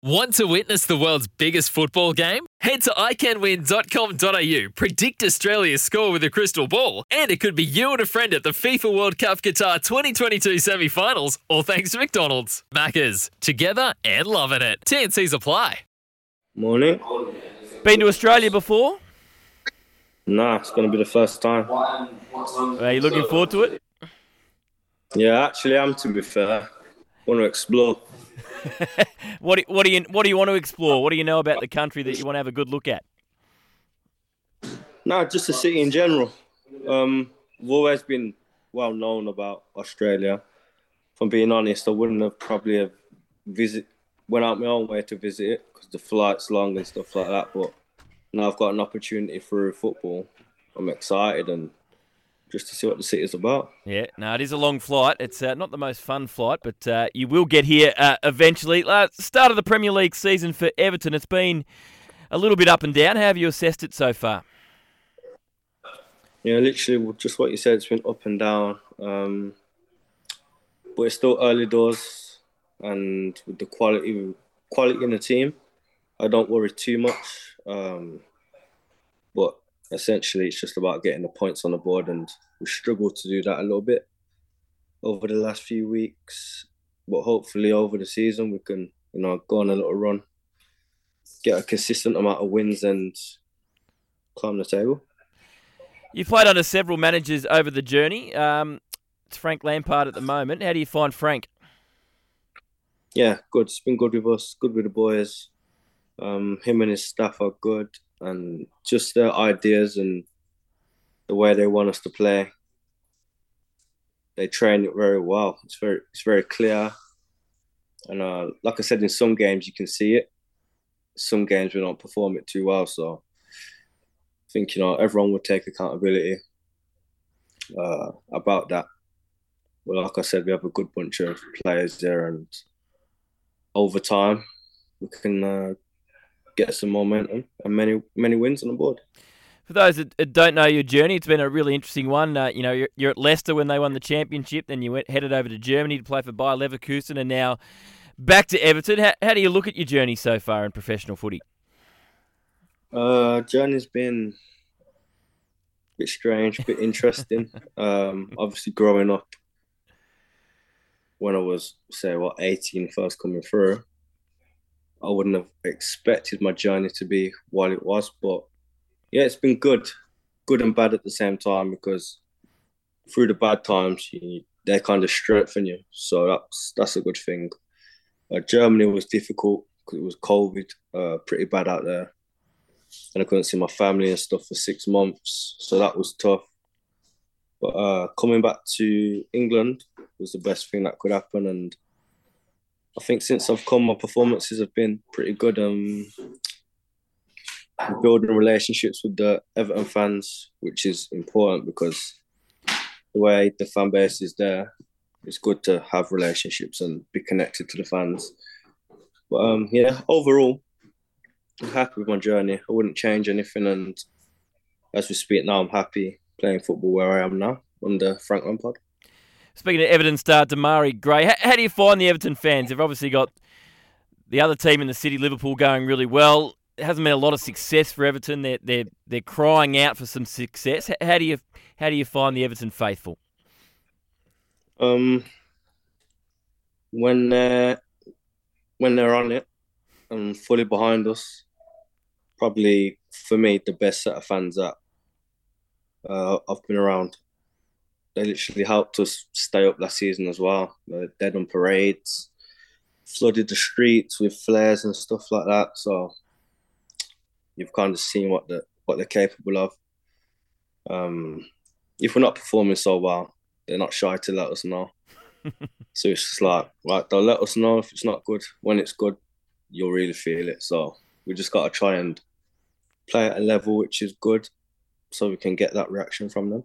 Want to witness the world's biggest football game? Head to iCanWin.com.au, predict Australia's score with a crystal ball, and it could be you and a friend at the FIFA World Cup Qatar 2022 semi finals, all thanks to McDonald's. Maccas, together and loving it. TNC's apply. Morning. Been to Australia before? Nah, it's going to be the first time. Are you looking forward to it? Yeah, actually, I'm to be fair. Want to explore. What do, what do you what do you want to explore? What do you know about the country that you want to have a good look at? No, just the city in general. Um, we've always been well known about Australia. I'm being honest, I wouldn't have probably have visit went out my own way to visit it because the flight's long and stuff like that. But now I've got an opportunity through football. I'm excited and just to see what the city's about. Yeah, no, it is a long flight. It's uh, not the most fun flight, but uh, you will get here uh, eventually. Uh, start of the Premier League season for Everton. It's been a little bit up and down. How have you assessed it so far? Yeah, literally just what you said. It's been up and down, um, but it's still early doors, and with the quality quality in the team, I don't worry too much. Um, but essentially, it's just about getting the points on the board, and we struggled to do that a little bit over the last few weeks. But hopefully, over the season, we can you know go on a little run, get a consistent amount of wins, and climb the table. You've played under several managers over the journey. Um, it's Frank Lampard at the moment. How do you find Frank? Yeah, good. It's been good with us, good with the boys. Um, him and his staff are good, and just their ideas and the way they want us to play. They train it very well. It's very, it's very clear. And uh, like I said, in some games you can see it. Some games we don't perform it too well. So I think you know everyone would take accountability uh, about that. Well, like I said, we have a good bunch of players there, and over time we can uh, get some momentum and many many wins on the board. For those that don't know your journey, it's been a really interesting one. Uh, you know, you're, you're, at Leicester when they won the championship, then you went headed over to Germany to play for Bayer Leverkusen, and now back to Everton. How, how do you look at your journey so far in professional footy? Uh, journey's been a bit strange, a bit interesting. um, obviously, growing up when I was say what 18, first coming through, I wouldn't have expected my journey to be what it was. But yeah, it's been good, good and bad at the same time because through the bad times, you, they kind of strengthen you. So that's that's a good thing. Uh, Germany was difficult because it was COVID, uh, pretty bad out there and I couldn't see my family and stuff for six months. So that was tough. But uh, coming back to England was the best thing that could happen, and I think since I've come, my performances have been pretty good. Um, building relationships with the Everton fans, which is important because the way the fan base is there, it's good to have relationships and be connected to the fans. But um, yeah, overall, I'm happy with my journey. I wouldn't change anything. And as we speak now, I'm happy playing football where I am now under Frank Lampard. Speaking of Everton star Demarai Gray, how, how do you find the Everton fans? They've obviously got the other team in the city, Liverpool, going really well. It hasn't been a lot of success for Everton. They're they're they're crying out for some success. How do you how do you find the Everton faithful? Um, when they're when they're on it and fully behind us, probably for me the best set of fans that uh, I've been around. They literally helped us stay up last season as well. They on parades, flooded the streets with flares and stuff like that. So you've kind of seen what the what they're capable of. Um, if we're not performing so well, they're not shy to let us know. so it's just like, right, they'll let us know if it's not good. When it's good, you'll really feel it. So we just got to try and play at a level which is good so we can get that reaction from them.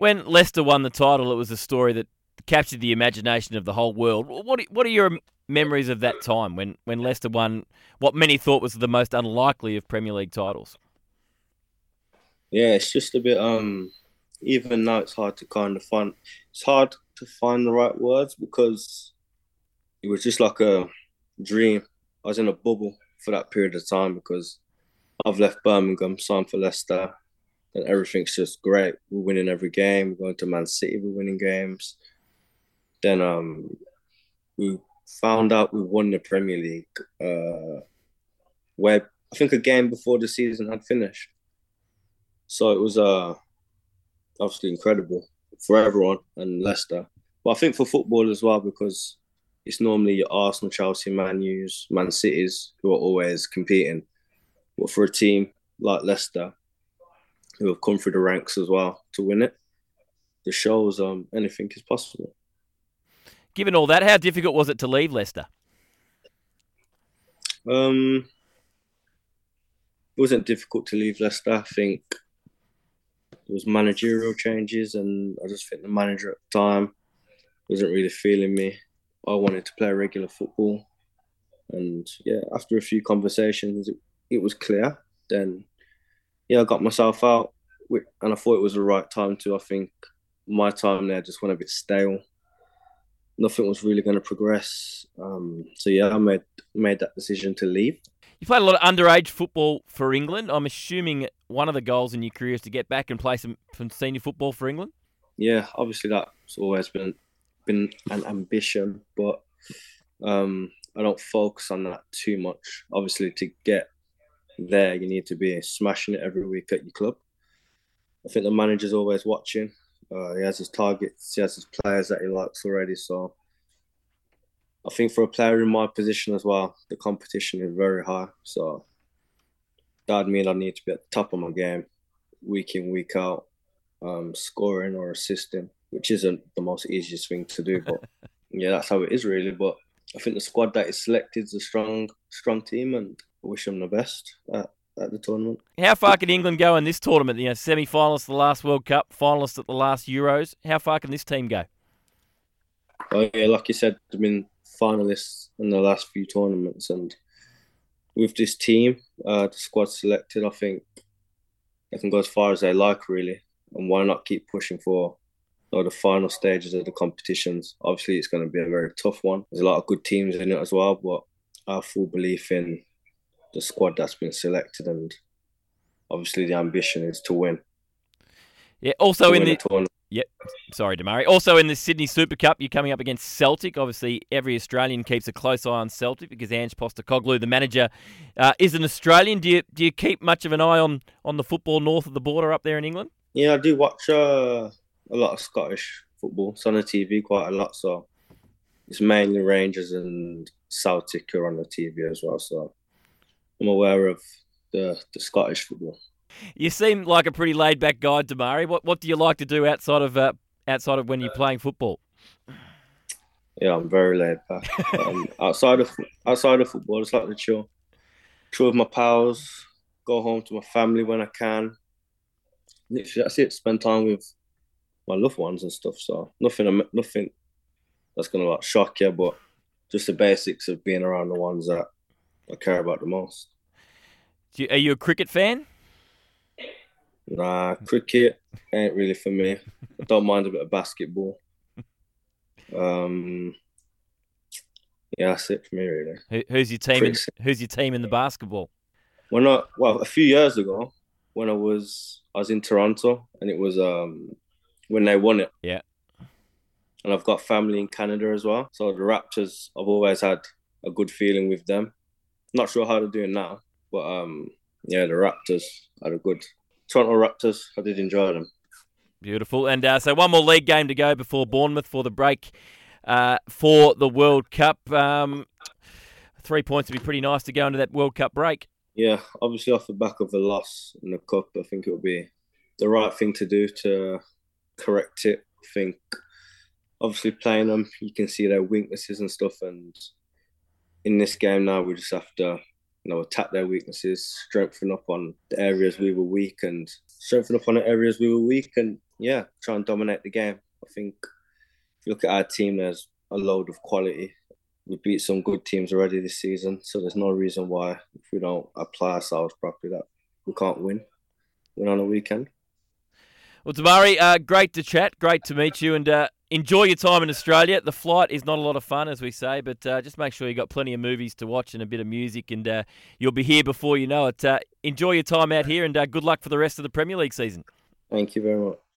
When Leicester won the title, it was a story that captured the imagination of the whole world. What what are your memories of that time when, when Leicester won what many thought was the most unlikely of Premier League titles? Yeah, it's just a bit um even now it's hard to kind of find it's hard to find the right words because it was just like a dream I was in a bubble for that period of time because I've left Birmingham, signed for Leicester, and everything's just great. We're winning every game. We're going to Man City, we're winning games. Then um, we found out we won the Premier League, uh, where I think a game before the season had finished. So it was uh, obviously incredible for everyone and Leicester. But I think for football as well, because it's normally your Arsenal, Chelsea, Man U's, Man Cities who are always competing. But for a team like Leicester, who have come through the ranks as well to win it, the shows um anything is possible. Given all that, how difficult was it to leave Leicester? Um, it wasn't difficult to leave Leicester. I think there was managerial changes, and I just think the manager at the time wasn't really feeling me. I wanted to play regular football, and yeah, after a few conversations, it, it was clear. Then, yeah, I got myself out, and I thought it was the right time to. I think my time there just went a bit stale. Nothing was really going to progress. Um, so yeah, I made made that decision to leave. You played a lot of underage football for England. I'm assuming one of the goals in your career is to get back and play some, some senior football for England. Yeah, obviously that's always been been an ambition, but um, I don't focus on that too much. Obviously, to get there, you need to be smashing it every week at your club. I think the manager's always watching. Uh, he has his targets, he has his players that he likes already. So I think for a player in my position as well, the competition is very high. So that means I need to be at the top of my game, week in, week out, um, scoring or assisting, which isn't the most easiest thing to do. But yeah, that's how it is really. But I think the squad that is selected is a strong, strong team, and wish them the best at, at the tournament. How far can England go in this tournament? You know, semi-finalists at the last World Cup, finalists at the last Euros. How far can this team go? Oh yeah, like you said, I mean finalists in the last few tournaments, and with this team, uh, the squad selected, I think they can go as far as they like, really. And why not keep pushing for you know, the final stages of the competitions? Obviously, it's going to be a very tough one. There's a lot of good teams in it as well, but have full belief in the squad that's been selected, and obviously the ambition is to win. Yeah. Also in the, Yep. Sorry, Demarai. Also in the Sydney Super Cup, you're coming up against Celtic. Obviously, every Australian keeps a close eye on Celtic because Ange Postecoglou, the manager, uh, is an Australian. Do you do you keep much of an eye on on the football north of the border up there in England? Yeah, I do watch uh, a lot of Scottish football. It's on the TV quite a lot, so it's mainly Rangers and Celtic are on the TV as well. So I'm aware of the the Scottish football. You seem like a pretty laid back guy, Demarai. What what do you like to do outside of uh, outside of when you're playing football? Yeah, I'm very laid back. um, outside of outside of football, it's like to chill, chill with my pals, go home to my family when I can. Literally, that's it. Spend time with my loved ones and stuff. So nothing, nothing that's gonna like shock you, but just the basics of being around the ones that I care about the most. You, are you a cricket fan? Nah, cricket ain't really for me. I don't mind a bit of basketball. Um, yeah, that's it for me really. Who, who's your team? In, who's your team in the basketball? When I well, a few years ago, when I was I was in Toronto, and it was um when they won it. Yeah. And I've got family in Canada as well, so the Raptors. I've always had a good feeling with them. Not sure how they're doing now, but um yeah, the Raptors had a good Toronto Raptors. I did enjoy them. Beautiful. And uh, so one more league game to go before Bournemouth for the break uh, for the World Cup. Um, three points would be pretty nice to go into that World Cup break. Yeah, obviously off the back of the loss in the cup, I think it would be the right thing to do to correct it. I think obviously playing them, you can see their weaknesses and stuff. And in this game now, we just have to you know, attack their weaknesses, strengthen up on the areas we were weak, and strengthen up on the areas we were weak, and yeah, try and dominate the game. I think if you look at our team, there's a load of quality. We beat some good teams already this season, so there's no reason why if we don't apply ourselves properly that we can't win. Win on a weekend. Well, Demarai, uh, great to chat, great to meet you, and uh, enjoy your time in Australia. The flight is not a lot of fun, as we say, but uh, just make sure you've got plenty of movies to watch and a bit of music, and uh, you'll be here before you know it. Uh, enjoy your time out here, and uh, good luck for the rest of the Premier League season. Thank you very much.